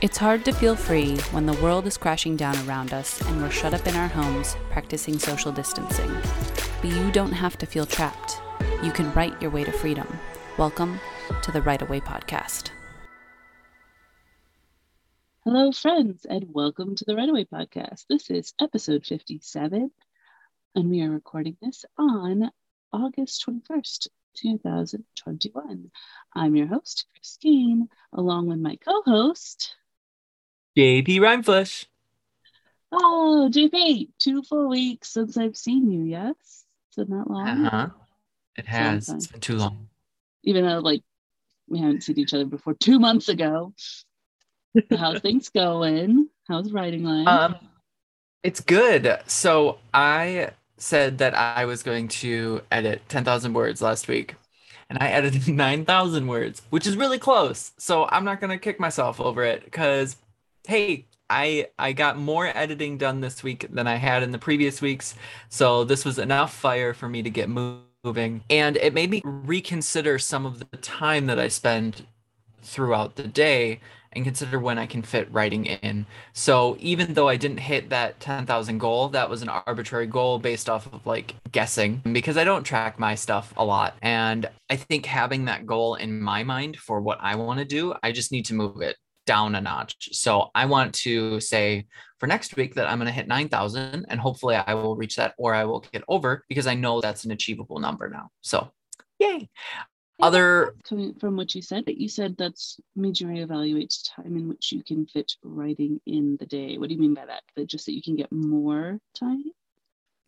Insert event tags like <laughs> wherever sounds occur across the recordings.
It's hard to feel free when the world is crashing down around us and we're shut up in our homes practicing social distancing. But you don't have to feel trapped. You can write your way to freedom. Welcome to the Write Away Podcast. Hello, friends, and welcome to the Write Away Podcast. This is episode 57, and we are recording this on August 21st, 2021. I'm your host, Christine, along with my co host, JP Rhymeflesh. Oh, JP, two full weeks since I've seen you, yes? Is it not long? Uh-huh. It has. Sounds It's been too long. Even though, like, we haven't seen each other before two months ago. How's <laughs> things going? How's writing life? Um, it's good. So I said that I was going to edit 10,000 words last week, and I edited <laughs> 9,000 words, which is really close. So I'm not going to kick myself over it because, hey, I I got more editing done this week than I had in the previous weeks. So this was enough fire for me to get moving, and it made me reconsider some of the time that I spend throughout the day and consider when I can fit writing in. So even though I didn't hit that 10,000 goal, that was an arbitrary goal based off of like guessing because I don't track my stuff a lot. And I think having that goal in my mind for what I want to do, I just need to move it down a notch. So I want to say for next week that I'm going to hit 9,000 and hopefully I will reach that or I will get over because I know that's an achievable number now. So yay. Other Coming from what you said, that you said that's made you reevaluate time in which you can fit writing in the day. What do you mean by that? That just that you can get more time?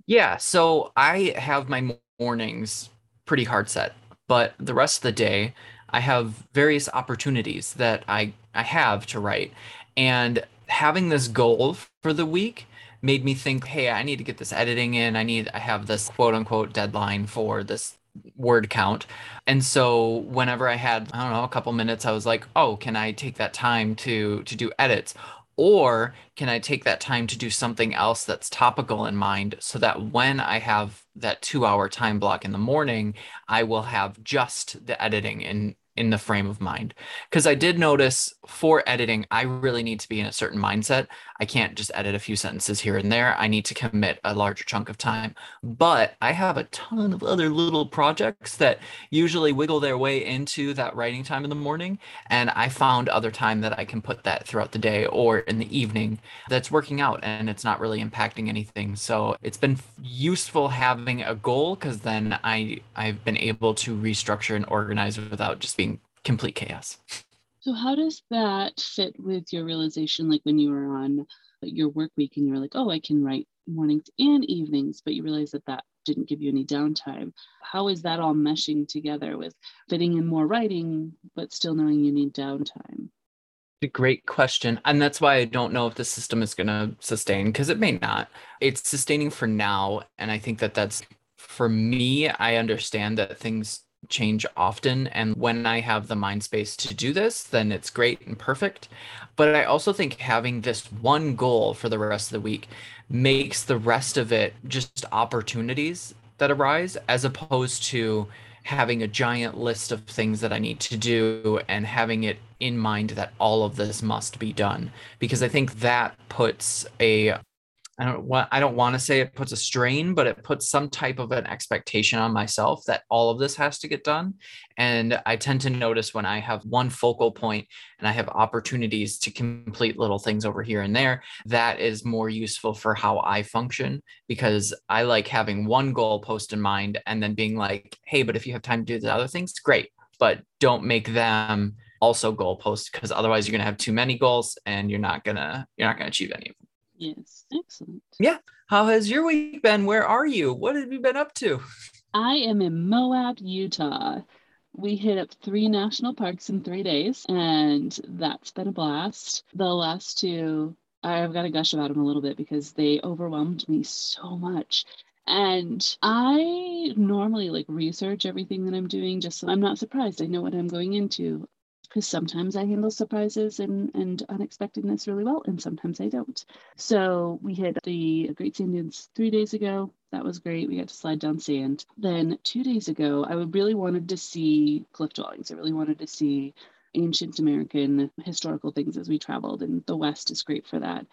Yeah, so I have my mornings pretty hard set, but the rest of the day I have various opportunities that I I have to write. And having this goal for the week made me think, hey, I need to get this editing in. I need I have this quote unquote deadline for this word count. And so whenever I had, I don't know, a couple minutes, I was like, oh, can I take that time to to do edits? Or can I take that time to do something else that's topical in mind so that when I have that two hour time block in the morning, I will have just the editing in in the frame of mind. Because I did notice for editing, I really need to be in a certain mindset. I can't just edit a few sentences here and there. I need to commit a larger chunk of time. But I have a ton of other little projects that usually wiggle their way into that writing time in the morning. And I found other time that I can put that throughout the day or in the evening that's working out and it's not really impacting anything. So it's been useful having a goal because then I I've been able to restructure and organize without just being complete chaos. <laughs> So how does that fit with your realization like when you were on your work week and you were like, oh, I can write mornings and evenings, but you realize that that didn't give you any downtime. How is that all meshing together with fitting in more writing, but still knowing you need downtime? A great question. And that's why I don't know if the system is going to sustain because it may not. It's sustaining for now. And I think that that's for me, I understand that things change often. And when I have the mind space to do this, then it's great and perfect. But I also think having this one goal for the rest of the week makes the rest of it just opportunities that arise as opposed to having a giant list of things that I need to do and having it in mind that all of this must be done because I think that puts a I don't want I don't want to say it puts a strain, but it puts some type of an expectation on myself that all of this has to get done. And I tend to notice when I have one focal point and I have opportunities to complete little things over here and there, that is more useful for how I function because I like having one goal post in mind and then being like, hey, but if you have time to do the other things, great. But don't make them also goalposts because otherwise you're gonna have too many goals and you're not gonna you're not gonna achieve any of them. Yes, excellent. Yeah. How has your week been? Where are you? What have you been up to? I am in Moab, Utah. We hit up three national parks in three days, and that's been a blast. The last two, I've got to gush about them a little bit because they overwhelmed me so much. And I normally like research everything that I'm doing just so I'm not surprised. I know what I'm going into because sometimes I handle surprises and, and unexpectedness really well, and sometimes I don't. So we hit the Great Sand Dunes three days ago. That was great. We got to slide down sand. Then two days ago, I really wanted to see cliff dwellings. I really wanted to see ancient American historical things as we traveled, and the West is great for that.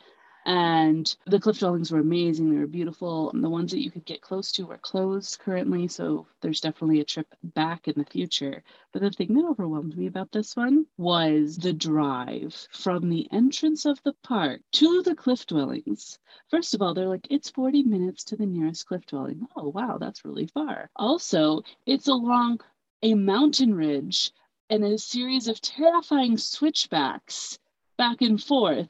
And the cliff dwellings were amazing. They were beautiful. And the ones that you could get close to are closed currently. So there's definitely a trip back in the future. But the thing that overwhelmed me about this one was the drive from the entrance of the park to the cliff dwellings. First of all, they're like, it's 40 minutes to the nearest cliff dwelling. Oh, wow, that's really far. Also, it's along a mountain ridge and a series of terrifying switchbacks back and forth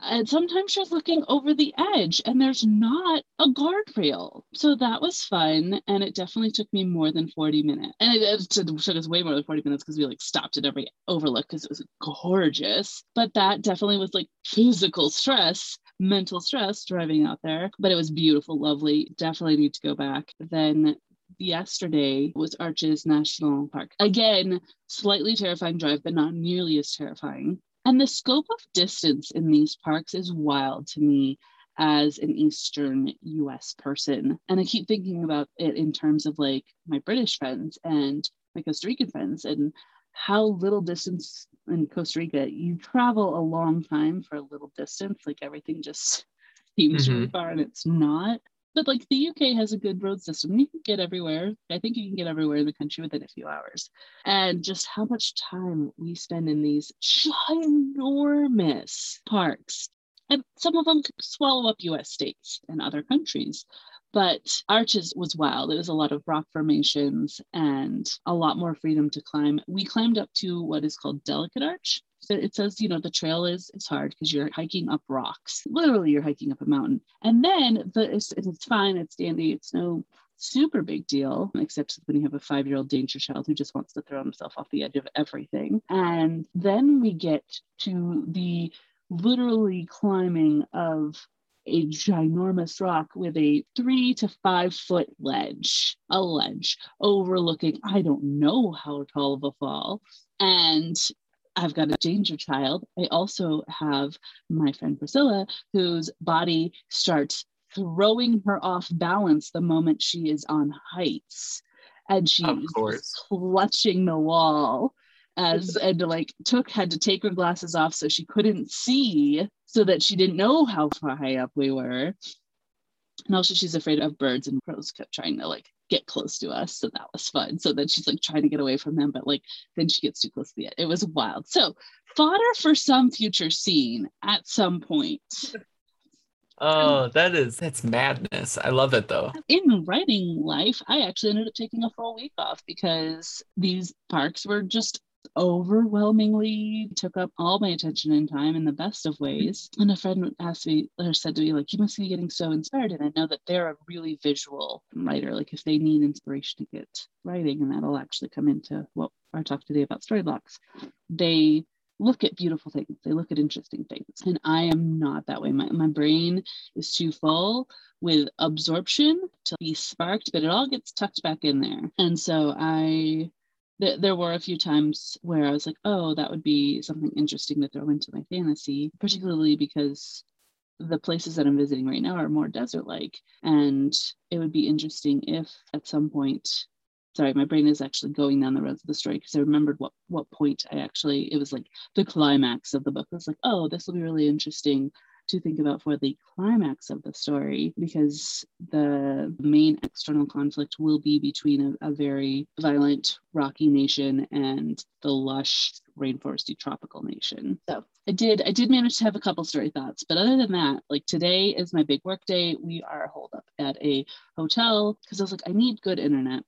and sometimes you're looking over the edge and there's not a guardrail. So that was fun. And it definitely took me more than 40 minutes. And it, it took us way more than 40 minutes because we like stopped at every overlook because it was gorgeous. But that definitely was like physical stress mental stress driving out there, but it was beautiful, lovely. Definitely need to go back. Then yesterday was Arches National Park. Again, slightly terrifying drive, but not nearly as terrifying. And the scope of distance in these parks is wild to me as an Eastern US person. And I keep thinking about it in terms of like my British friends and my Costa Rican friends and how little distance in Costa Rica you travel a long time for a little distance. Like everything just <laughs> seems mm-hmm. really far and it's not but like the UK has a good road system. You can get everywhere. I think you can get everywhere in the country within a few hours. And just how much time we spend in these ginormous parks. And some of them swallow up US states and other countries. But Arches was wild. It was a lot of rock formations and a lot more freedom to climb. We climbed up to what is called Delicate Arch, it says you know the trail is it's hard because you're hiking up rocks literally you're hiking up a mountain and then the it's, it's fine it's dandy it's no super big deal except when you have a five year old danger child who just wants to throw himself off the edge of everything and then we get to the literally climbing of a ginormous rock with a three to five foot ledge, a ledge overlooking, I don't know how tall of a fall. And I've got a danger child. I also have my friend Priscilla, whose body starts throwing her off balance the moment she is on heights. And she's clutching the wall as <laughs> and like took had to take her glasses off so she couldn't see so that she didn't know how far high up we were. And also she's afraid of birds and crows kept trying to like get close to us. So that was fun. So then she's like trying to get away from them, but like then she gets too close to the end. It was wild. So fodder for some future scene at some point. Oh, that is that's madness. I love it though. In writing life, I actually ended up taking a full week off because these parks were just overwhelmingly took up all my attention and time in the best of mm-hmm. ways. And a friend asked me or said to me, like, you must be getting so inspired. And I know that they're a really visual writer. Like if they need inspiration to get writing, and that'll actually come into what I talked today about storyblocks, they look at beautiful things they look at interesting things and i am not that way my, my brain is too full with absorption to be sparked but it all gets tucked back in there and so i th- there were a few times where I was like, oh, that would be something interesting to throw into my fantasy, particularly because the places that I'm visiting right now are more desert like. And it would be interesting if at some point, sorry, my brain is actually going down the roads of the story because I remembered what, what point I actually, it was like the climax of the book. Was like, oh, this will be really interesting to think about for the climax of the story because the main external conflict will be between a, a very violent rocky nation and the lush rainforesty tropical nation. So i did i did manage to have a couple story thoughts but other than that like today is my big work day. We are holed up at a hotel because i was like i need good internet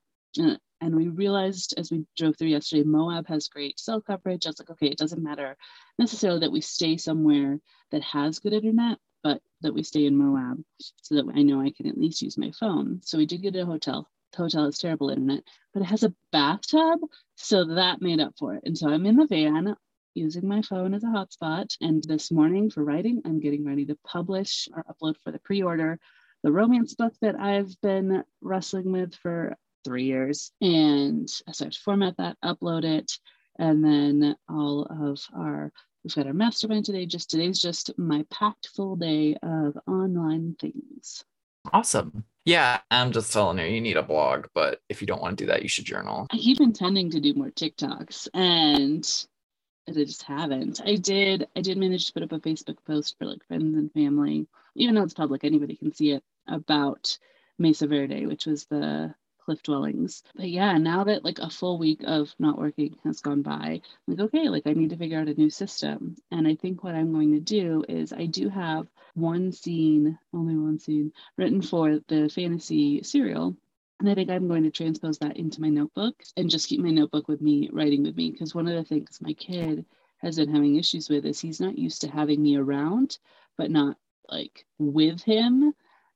we realized as we drove through yesterday, Moab has great cell coverage. I was like, okay, it doesn't matter necessarily that we stay somewhere that has good internet, but that we stay in Moab so that I know I can at least use my phone. So we did get a hotel. The hotel has terrible internet, but it has a bathtub. So that made up for it. And so I'm in the van using my phone as a hotspot. And this morning for writing, I'm getting ready to publish or upload for the pre order the romance book that I've been wrestling with for three years. And so I have to format that, upload it, and then all of our we've got our mastermind today. Just today's just my packed full day of online things. Awesome. Yeah, I'm just telling you, you need a blog, but if you don't want to do that, you should journal. I keep intending to do more TikToks and and I just haven't. I did I did manage to put up a Facebook post for like friends and family, even though it's public, anybody can see it about Mesa Verde, which was the cliff dwellings. But yeah, now that like a full week of not working has gone by, I'm like, okay, like I need to figure out a new system. And I think what I'm going to do is I do have one scene, only one scene, written for the fantasy serial. And I think I'm going to transpose that into my notebook and just keep my notebook with me, writing with me. Because one of the things my kid has been having issues with is he's not used to having me around, but not like with him.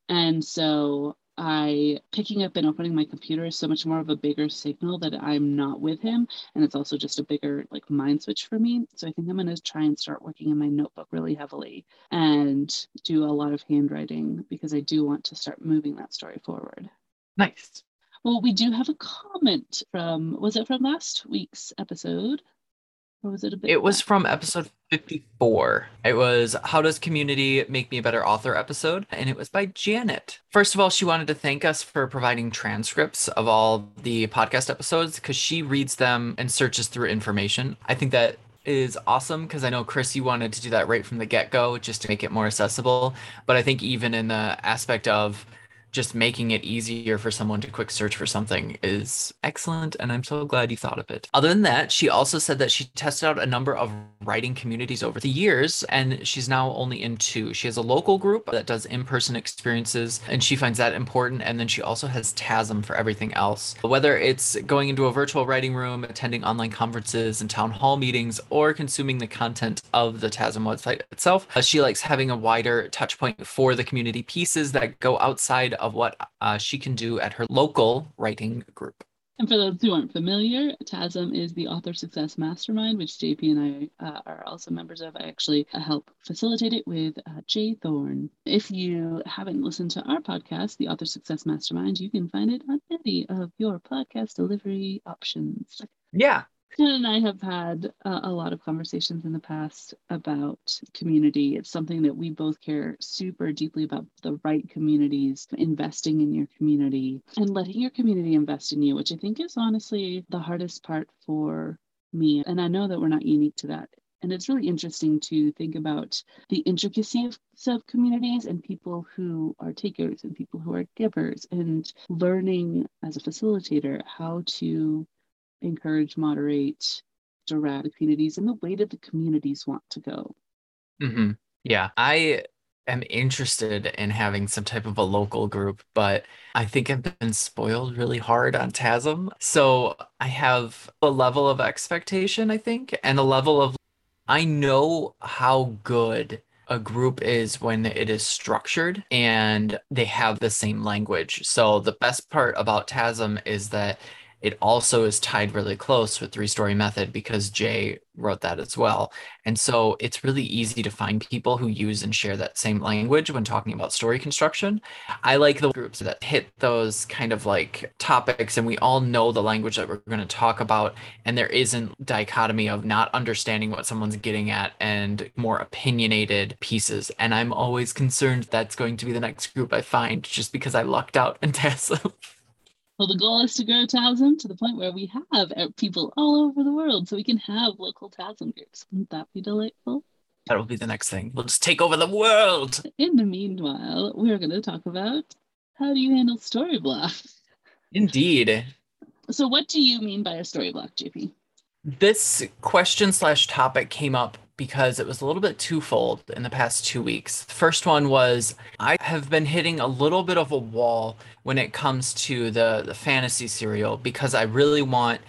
And so I picking up and opening my computer is so much more of a bigger signal that I'm not with him. And it's also just a bigger like mind switch for me. So I think I'm going to try and start working in my notebook really heavily and do a lot of handwriting because I do want to start moving that story forward. Nice. Well, we do have a comment from, was it from last week's episode? Or was it a bit? It was from episode 54. It was How Does Community Make Me a Better Author episode, and it was by Janet. First of all, she wanted to thank us for providing transcripts of all the podcast episodes because she reads them and searches through information. I think that is awesome because I know Chris, you wanted to do that right from the get go just to make it more accessible. But I think even in the aspect of just making it easier for someone to quick search for something is excellent and i'm so glad you thought of it. Other than that she also said that she tested out a number of writing communities over the years and she's now only in two. She has a local group that does in-person experiences and she finds that important and then she also has TASM for everything else. Whether it's going into a virtual writing room attending online conferences and town hall meetings or consuming the content of the TASM website itself uh, she likes having a wider touch point for the community pieces that go outside of what uh, she can do at her local writing group. And for those who aren't familiar, TASM is the Author Success Mastermind, which JP and I uh, are also members of. I actually uh, help facilitate it with uh, J. Thorn. If you haven't listened to our podcast, the Author Success Mastermind, you can find it on any of your podcast delivery options. Yeah, Jen and I have had a lot of conversations in the past about community. It's something that we both care super deeply about the right communities, investing in your community and letting your community invest in you, which I think is honestly the hardest part for me. And I know that we're not unique to that. And it's really interesting to think about the intricacies of communities and people who are takers and people who are givers and learning as a facilitator how to encourage, moderate, direct communities in the way that the communities want to go. Mm-hmm. Yeah, I am interested in having some type of a local group, but I think I've been spoiled really hard on TASM. So I have a level of expectation, I think, and a level of I know how good a group is when it is structured and they have the same language. So the best part about TASM is that it also is tied really close with three story method because Jay wrote that as well. And so it's really easy to find people who use and share that same language when talking about story construction. I like the groups that hit those kind of like topics and we all know the language that we're going to talk about and there isn't dichotomy of not understanding what someone's getting at and more opinionated pieces. And I'm always concerned that's going to be the next group I find just because I lucked out in <laughs> TASM. Well, the goal is to grow TASM to the point where we have uh, people all over the world so we can have local TASM groups. Wouldn't that be delightful? That will be the next thing. We'll just take over the world. In the meanwhile, we're going to talk about how do you handle story blocks? Indeed. So, what do you mean by a story block, JP? This question slash topic came up because it was a little bit twofold in the past two weeks. The first one was I have been hitting a little bit of a wall when it comes to the, the fantasy serial because I really want,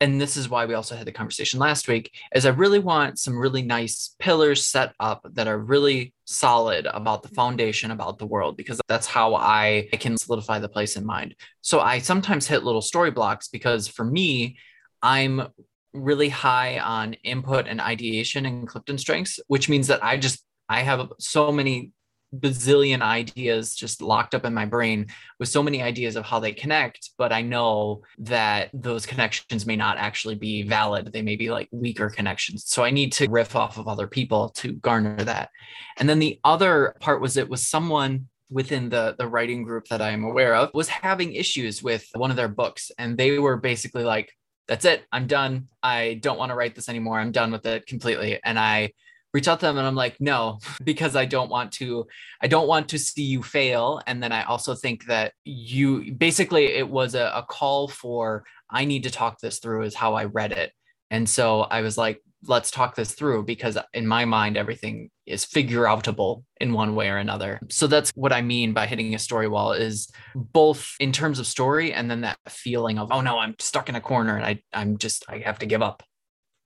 and this is why we also had the conversation last week, is I really want some really nice pillars set up that are really solid about the foundation, about the world, because that's how I, I can solidify the place in mind. So I sometimes hit little story blocks because for me, I'm really high on input and ideation and Clifton strengths, which means that I just I have so many bazillion ideas just locked up in my brain with so many ideas of how they connect but i know that those connections may not actually be valid. They may be like weaker connections. So i need to riff off of other people to garner that. And then the other part was it was someone within the the writing group that i'm aware of was having issues with one of their books and they were basically like that's it. I'm done. I don't want to write this anymore. I'm done with it completely. And I reach out to them and I'm like, no, <laughs> because I don't want to, I don't want to see you fail. And then I also think that you basically it was a, a call for I need to talk this through is how I read it. And so I was like, let's talk this through because in my mind everything is figure outable in one way or another. So that's what i mean by hitting a story wall is both in terms of story and then that feeling of oh no i'm stuck in a corner and i i'm just i have to give up.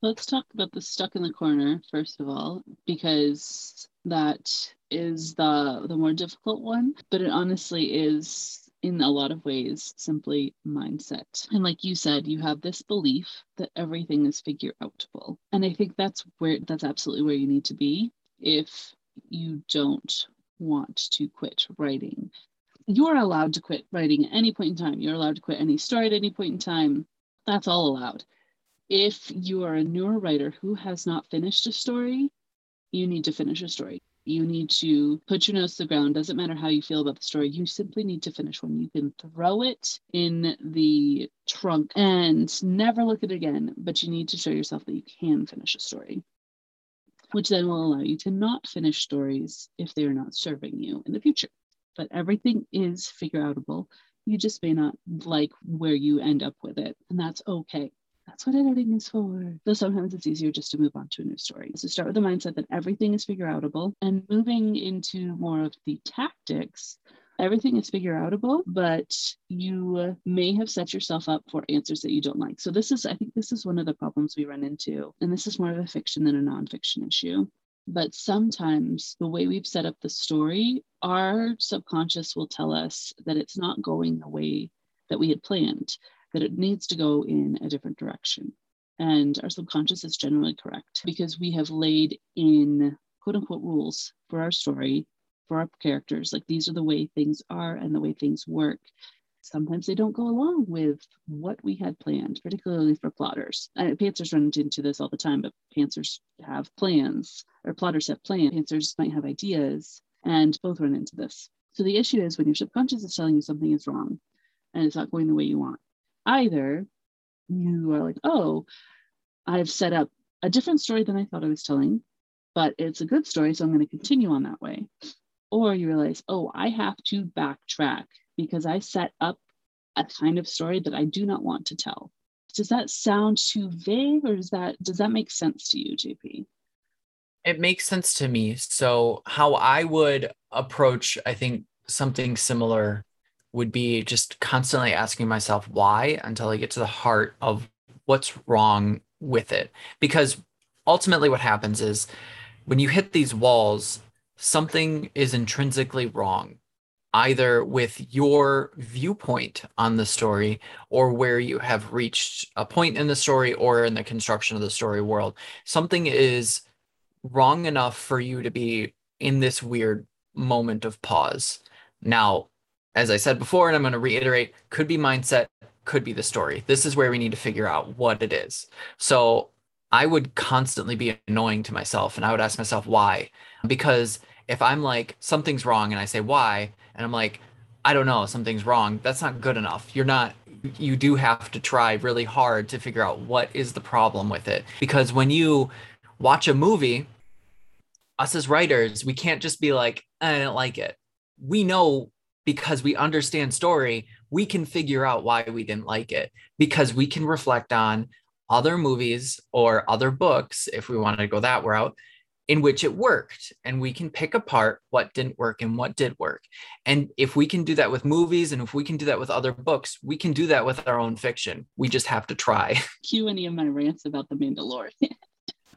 Let's talk about the stuck in the corner first of all because that is the the more difficult one but it honestly is in a lot of ways simply mindset. And like you said, you have this belief that everything is figure outable. And I think that's where that's absolutely where you need to be if you don't want to quit writing. You're allowed to quit writing at any point in time. You're allowed to quit any story at any point in time. That's all allowed. If you are a newer writer who has not finished a story, you need to finish a story. You need to put your nose to the ground. Doesn't matter how you feel about the story. You simply need to finish one. You can throw it in the trunk and never look at it again, but you need to show yourself that you can finish a story, which then will allow you to not finish stories if they are not serving you in the future. But everything is figure outable. You just may not like where you end up with it, and that's okay. That's what editing is for. Though sometimes it's easier just to move on to a new story. So start with the mindset that everything is figure outable and moving into more of the tactics. Everything is figure outable, but you may have set yourself up for answers that you don't like. So, this is, I think, this is one of the problems we run into. And this is more of a fiction than a nonfiction issue but sometimes the way we've set up the story, our subconscious will tell us that it's not going the way that we had planned that it needs to go in a different direction. And our subconscious is generally correct because we have laid in quote unquote rules for our story, for our characters. Like these are the way things are and the way things work. Sometimes they don't go along with what we had planned, particularly for plotters. And pantsers run into this all the time, but pantsers have plans, or plotters have plans. Pantsers might have ideas, and both run into this. So the issue is when your subconscious is telling you something is wrong and it's not going the way you want, either you are like, oh, I've set up a different story than I thought I was telling, but it's a good story, so I'm going to continue on that way. Or you realize, oh, I have to backtrack because I set up a kind of story that I do not want to tell. Does that sound too vague or does that does that make sense to you, JP? It makes sense to me. So how I would approach, I think, something similar would be just constantly asking myself why until I get to the heart of what's wrong with it. Because ultimately, what happens is when you hit these walls, something is intrinsically wrong, either with your viewpoint on the story or where you have reached a point in the story or in the construction of the story world. Something is wrong enough for you to be in this weird moment of pause. Now, as I said before, and I'm going to reiterate, could be mindset, could be the story. This is where we need to figure out what it is. So I would constantly be annoying to myself and I would ask myself why. Because if I'm like, something's wrong and I say why, and I'm like, I don't know, something's wrong, that's not good enough. You're not, you do have to try really hard to figure out what is the problem with it. Because when you watch a movie, us as writers, we can't just be like, eh, I don't like it. We know because we understand story, we can figure out why we didn't like it because we can reflect on other movies or other books, if we wanted to go that route, in which it worked. And we can pick apart what didn't work and what did work. And if we can do that with movies and if we can do that with other books, we can do that with our own fiction. We just have to try. <laughs> Cue any of my rants about the Mandalorian. <laughs>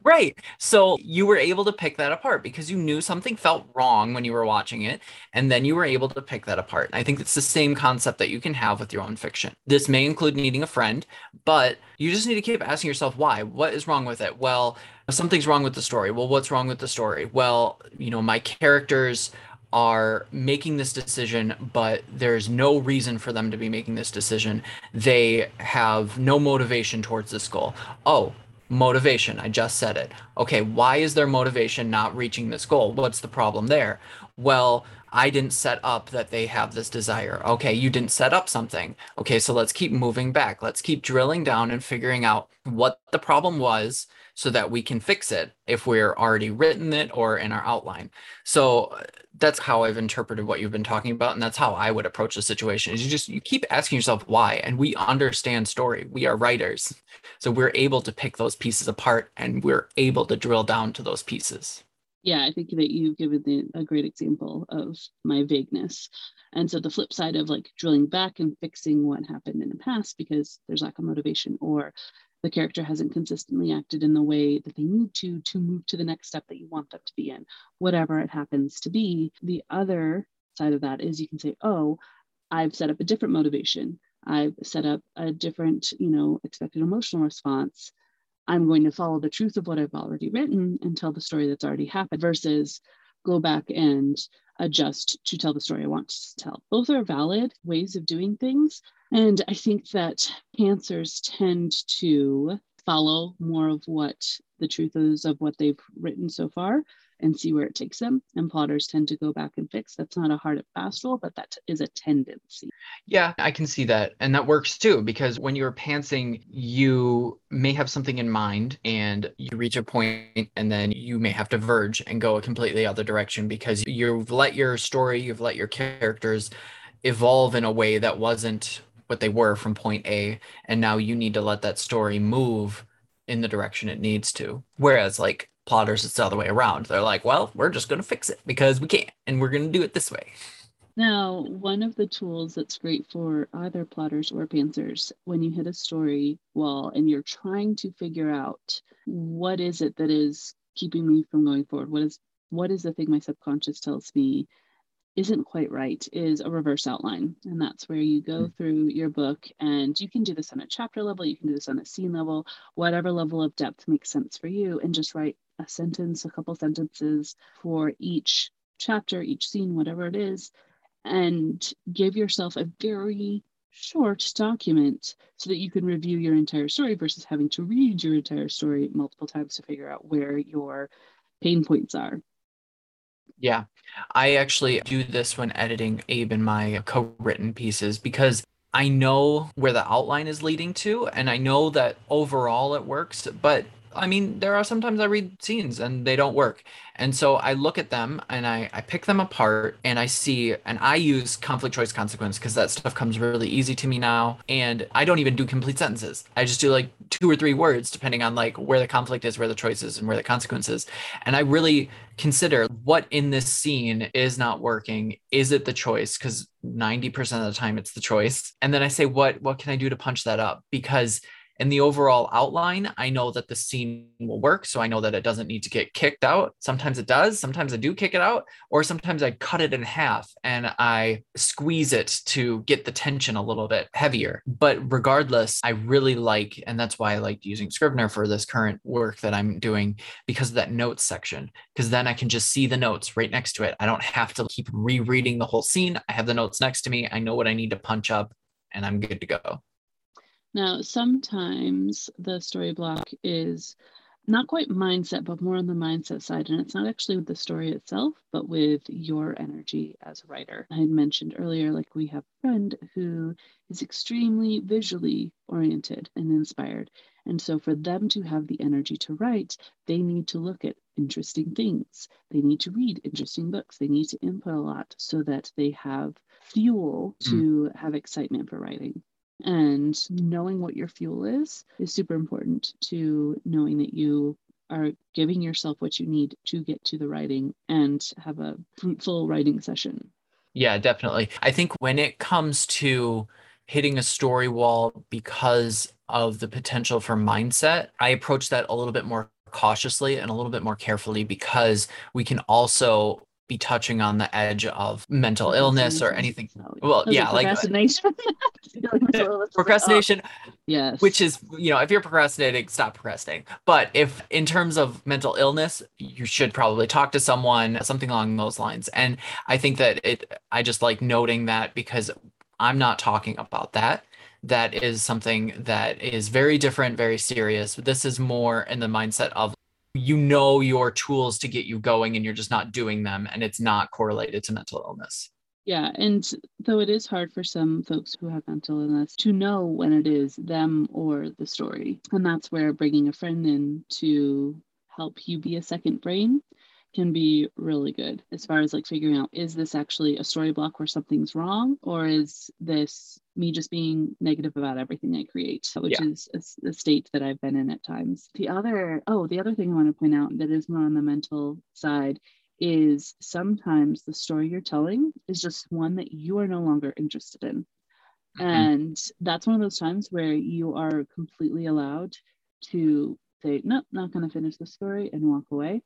Right. So you were able to pick that apart because you knew something felt wrong when you were watching it. And then you were able to pick that apart. I think it's the same concept that you can have with your own fiction. This may include needing a friend, but you just need to keep asking yourself why. What is wrong with it? Well, something's wrong with the story. Well, what's wrong with the story? Well, you know, my characters are making this decision, but there's no reason for them to be making this decision. They have no motivation towards this goal. Oh, motivation i just said it okay why is their motivation not reaching this goal what's the problem there well, I didn't set up that they have this desire. Okay, you didn't set up something. Okay, so let's keep moving back. Let's keep drilling down and figuring out what the problem was so that we can fix it if we're already written it or in our outline. So uh, that's how I've interpreted what you've been talking about and that's how I would approach the situation. Is you just you keep asking yourself why and we understand story. We are writers. So we're able to pick those pieces apart and we're able to drill down to those pieces yeah, I think that you've given the, a great example of my vagueness. And so the flip side of like drilling back and fixing what happened in the past because there's lack of motivation or the character hasn't consistently acted in the way that they need to to move to the next step that you want them to be in, whatever it happens to be. The other side of that is you can say, oh, I've set up a different motivation. I've set up a different, you know, expected emotional response I'm going to follow the truth of what I've already written and tell the story that's already happened versus go back and adjust to tell the story I want to tell. Both are valid ways of doing things. And I think that pantsers tend to follow more of what the truth is of what they've written so far and see where it takes them. And plotters tend to go back and fix. That's not a hard and fast rule, but that is a tendency. Yeah, I can see that. And that works too, because when you're pantsing, you may have something in mind and you reach a point and then you may have to verge and go a completely other direction because you've let your story, you've let your characters evolve in a way that wasn't what they were from point A. And now you need to let that story move in the direction it needs to. Whereas, like, plotters, it's the other way around. They're like, well, we're just going to fix it because we can't and we're going to do it this way. Now, one of the tools that's great for either plotters or pantsers, when you hit a story wall and you're trying to figure out what is it that is keeping me from going forward, what is what is the thing my subconscious tells me isn't quite right is a reverse outline. And that's where you go hmm. through your book and you can do this on a chapter level, you can do this on a scene level, whatever level of depth makes sense for you, and just write a sentence, a couple sentences for each chapter, each scene, whatever it is, and give yourself a very short document so that you can review your entire story versus having to read your entire story multiple times to figure out where your pain points are. Yeah, I actually do this when editing Abe and my co written pieces because I know where the outline is leading to, and I know that overall it works, but I mean, there are sometimes I read scenes and they don't work. And so I look at them and I, I pick them apart and I see, and I use conflict choice consequence because that stuff comes really easy to me now. And I don't even do complete sentences. I just do like two or three words depending on like where the conflict is, where the choice is, and where the consequence is. And I really consider what in this scene is not working. Is it the choice? Because 90% of the time it's the choice. And then I say, what what can I do to punch that up? Because in the overall outline, I know that the scene will work. So I know that it doesn't need to get kicked out. Sometimes it does. Sometimes I do kick it out, or sometimes I cut it in half and I squeeze it to get the tension a little bit heavier. But regardless, I really like, and that's why I like using Scrivener for this current work that I'm doing because of that notes section. Because then I can just see the notes right next to it. I don't have to keep rereading the whole scene. I have the notes next to me. I know what I need to punch up and I'm good to go. Now, sometimes the story block is not quite mindset, but more on the mindset side. And it's not actually with the story itself, but with your energy as a writer. I had mentioned earlier, like we have a friend who is extremely visually oriented and inspired. And so for them to have the energy to write, they need to look at interesting things. They need to read interesting books. They need to input a lot so that they have fuel hmm. to mm. have excitement for writing. And knowing what your fuel is is super important to knowing that you are giving yourself what you need to get to the writing and have a fruitful writing session. Yeah, definitely. I think when it comes to hitting a story wall because of the potential for mindset, I approach that a little bit more cautiously and a little bit more carefully because we can also be touching on the edge of mental illness or anything. Oh, well, yeah, like uh, <laughs> procrastination. procrastination. Oh, yes. Which is, you know, if you're procrastinating, stop procrastinating. But if in terms of mental illness, you should probably talk to someone, something along those lines. And I think that it, I just like noting that because I'm not talking about that. That is something that is very different, very serious. This is more in the mindset of you know your tools to get you going and you're just not doing them and it's not correlated to mental illness. Yeah, and though it is hard for some folks who have mental illness to know when it is them or the story. And that's where bringing a friend in to help you be a second brain can be really good as far as like figuring out is this actually a story block where something's wrong or is this me just being negative about everything I create, which yeah. is a, a, state that I've been in at times. The other, oh, the other thing I want to point out that is more on the mental side is sometimes the story you're telling is just one that you are no longer interested in. Mm-hmm. And that's one of those times where you are completely allowed to say, nope, not going to finish the story and walk away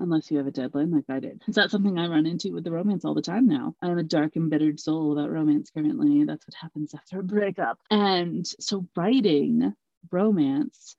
unless you have a deadline like I did. Is that something I run into with the romance all the time now? I'm a dark, embittered soul about romance currently. That's what happens after a breakup. And so writing romance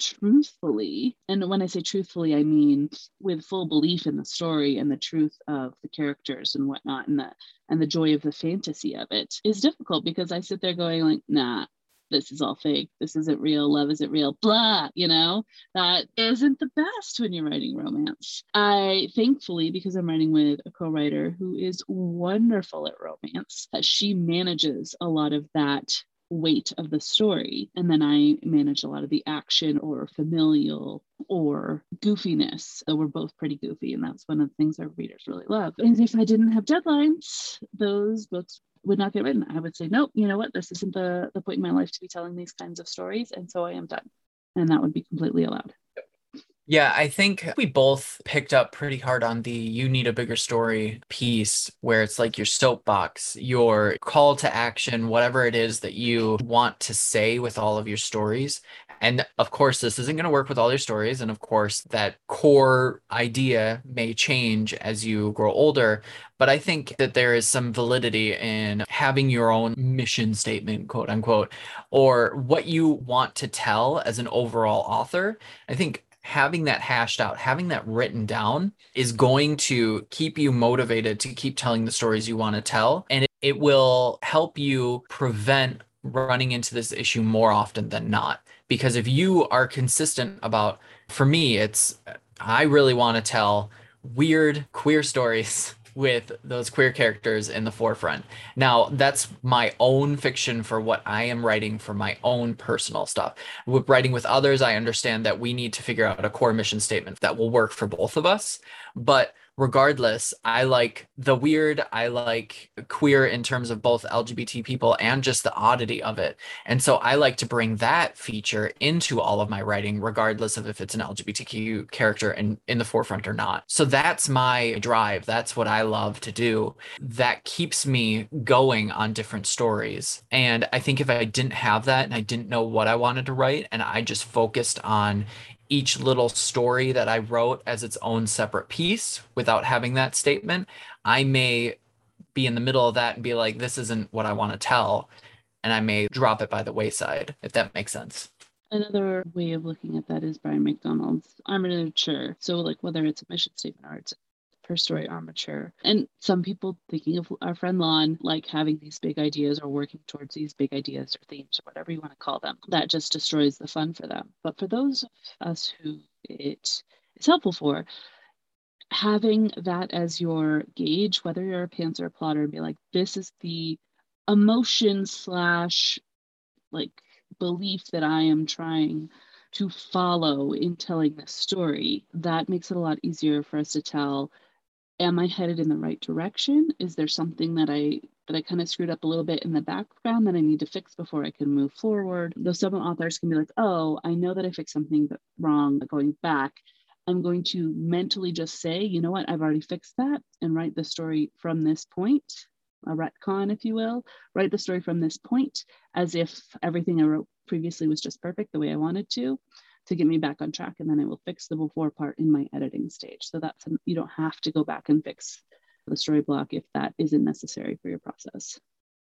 truthfully and when i say truthfully i mean with full belief in the story and the truth of the characters and whatnot and the and the joy of the fantasy of it is difficult because i sit there going like nah this is all fake. This isn't real. Love isn't real. Blah, you know, that isn't the best when you're writing romance. I thankfully, because I'm writing with a co writer who is wonderful at romance, that she manages a lot of that weight of the story. And then I manage a lot of the action or familial or goofiness. So we're both pretty goofy. And that's one of the things our readers really love. And if I didn't have deadlines, those books would not get written. I would say, nope, you know what? This isn't the, the point in my life to be telling these kinds of stories. And so I am done. And that would be completely allowed. Yeah, I think we both picked up pretty hard on the you need a bigger story piece where it's like your soapbox, your call to action, whatever it is that you want to say with all of your stories. And of course, this isn't going to work with all your stories. And of course, that core idea may change as you grow older. But I think that there is some validity in having your own mission statement, quote unquote, or what you want to tell as an overall author. I think having that hashed out, having that written down is going to keep you motivated to keep telling the stories you want to tell. And it, will help you prevent running into this issue more often than not. Because if you are consistent about, for me, it's, I really want to tell weird queer stories <laughs> with those queer characters in the forefront. Now, that's my own fiction for what I am writing for my own personal stuff. With writing with others, I understand that we need to figure out a core mission statement that will work for both of us. But regardless, I like the weird, I like queer in terms of both LGBT people and just the oddity of it. And so I like to bring that feature into all of my writing, regardless of if it's an LGBTQ character in, in the forefront or not. So that's my drive. That's what I love to do. That keeps me going on different stories. And I think if I didn't have that and I didn't know what I wanted to write and I just focused on each little story that I wrote as its own separate piece without having that statement, I may be in the middle of that and be like, this isn't what I want to tell. And I may drop it by the wayside, if that makes sense. Another way of looking at that is Brian McDonald's I'm an armature. So, like whether it's a mission statement or it's per story armature. And some people thinking of our friend Lon like having these big ideas or working towards these big ideas or themes or whatever you want to call them. That just destroys the fun for them. But for those of us who it is helpful for, having that as your gauge, whether you're a pantser or a plotter, be like, this is the emotion slash like belief that I am trying to follow in telling this story, that makes it a lot easier for us to tell am I headed in the right direction? Is there something that I that I kind of screwed up a little bit in the background that I need to fix before I can move forward? Though some authors can be like, oh, I know that I fixed something wrong going back. I'm going to mentally just say, you know what, I've already fixed that and write the story from this point, a retcon, if you will, write the story from this point as if everything I wrote previously was just perfect the way I wanted to to get me back on track and then I will fix the before part in my editing stage. So that's you don't have to go back and fix the story block if that isn't necessary for your process.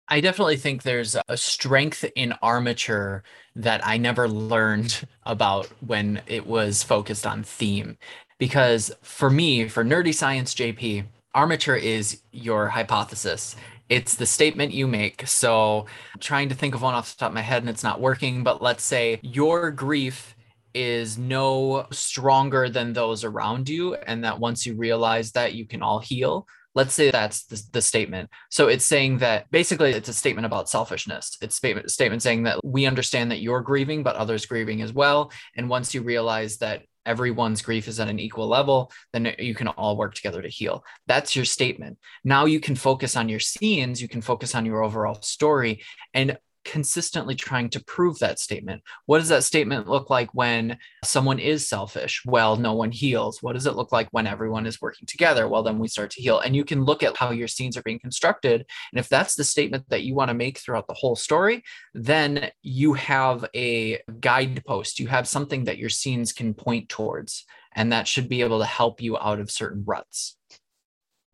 I definitely think there's a strength in armature that I never learned <laughs> about when it was focused on theme. Because for me, for Nerdy Science JP, armature is your hypothesis. It's the statement you make. So, trying to think of one off the top of my head and it's not working, but let's say your grief is no stronger than those around you and that once you realize that you can all heal. Let's say that's the, the, statement. So it's saying that basically it's a statement about selfishness. It's statement statement saying that we understand that you're grieving but others grieving as well. And once you realize that everyone's grief is at an equal level then you can all work together to heal. That's your statement. Now you can focus on your scenes. You can focus on your overall story. And consistently trying to prove that statement. What does that statement look like when someone is selfish? Well, no one heals. What does it look like when everyone is working together? Well, then we start to heal. And you can look at how your scenes are being constructed. And if that's the statement that you want to make throughout the whole story, then you have a guidepost. You have something that your scenes can point towards. And that should be able to help you out of certain ruts.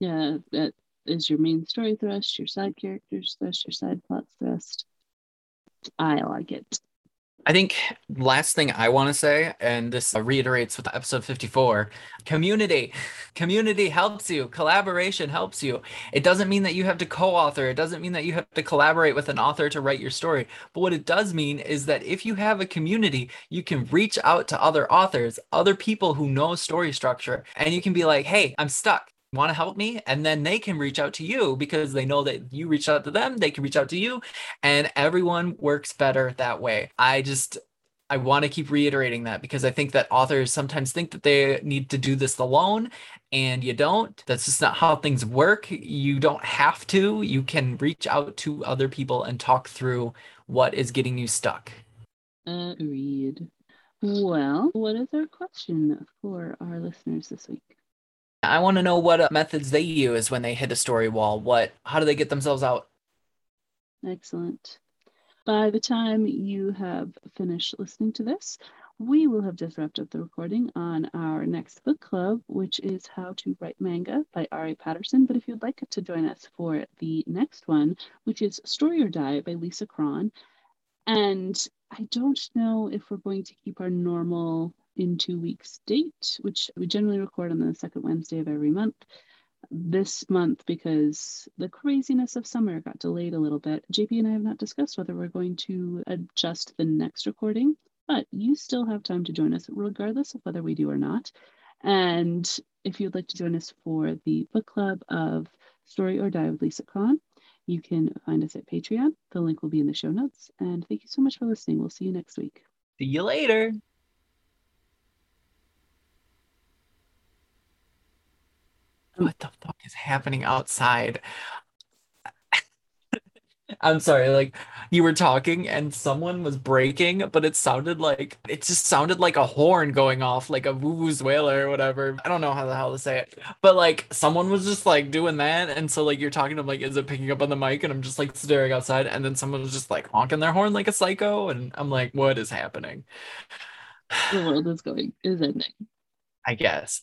Yeah, that is your main story thrust, your side characters thrust, your side plots thrust. I like it. I think last thing I want to say, and this reiterates with episode 54 community. Community helps you, collaboration helps you. It doesn't mean that you have to co author, it doesn't mean that you have to collaborate with an author to write your story. But what it does mean is that if you have a community, you can reach out to other authors, other people who know story structure, and you can be like, hey, I'm stuck want to help me and then they can reach out to you because they know that you reach out to them they can reach out to you and everyone works better that way. I just i want to keep reiterating that because i think that authors sometimes think that they need to do this alone and you don't. That's just not how things work. You don't have to. You can reach out to other people and talk through what is getting you stuck. Agreed. Well what is our question for our listeners this week I want to know what uh, methods they use when they hit a story wall. What, how do they get themselves out? Excellent. By the time you have finished listening to this, we will have just wrapped up the recording on our next book club, which is How to Write Manga by Ari Patterson. But if you'd like to join us for the next one, which is Story or Die by Lisa Cron, and I don't know if we're going to keep our normal in two weeks date, which we generally record on the second Wednesday of every month. This month, because the craziness of summer got delayed a little bit, JP and I have not discussed whether we're going to adjust the next recording, but you still have time to join us regardless of whether we do or not. And if you'd like to join us for the book club of Story or Die with Lisa Cron, you can find us at Patreon. The link will be in the show notes. And thank you so much for listening. We'll see you next week. See you later. What the fuck is happening outside? <laughs> I'm sorry, like you were talking and someone was breaking, but it sounded like it just sounded like a horn going off, like a vuvuzela or whatever. I don't know how the hell to say it, but like someone was just like doing that, and so like you're talking to them, like, is it picking up on the mic? And I'm just like staring outside, and then someone was just like honking their horn like a psycho, and I'm like, what is happening? The world is going is ending. I guess.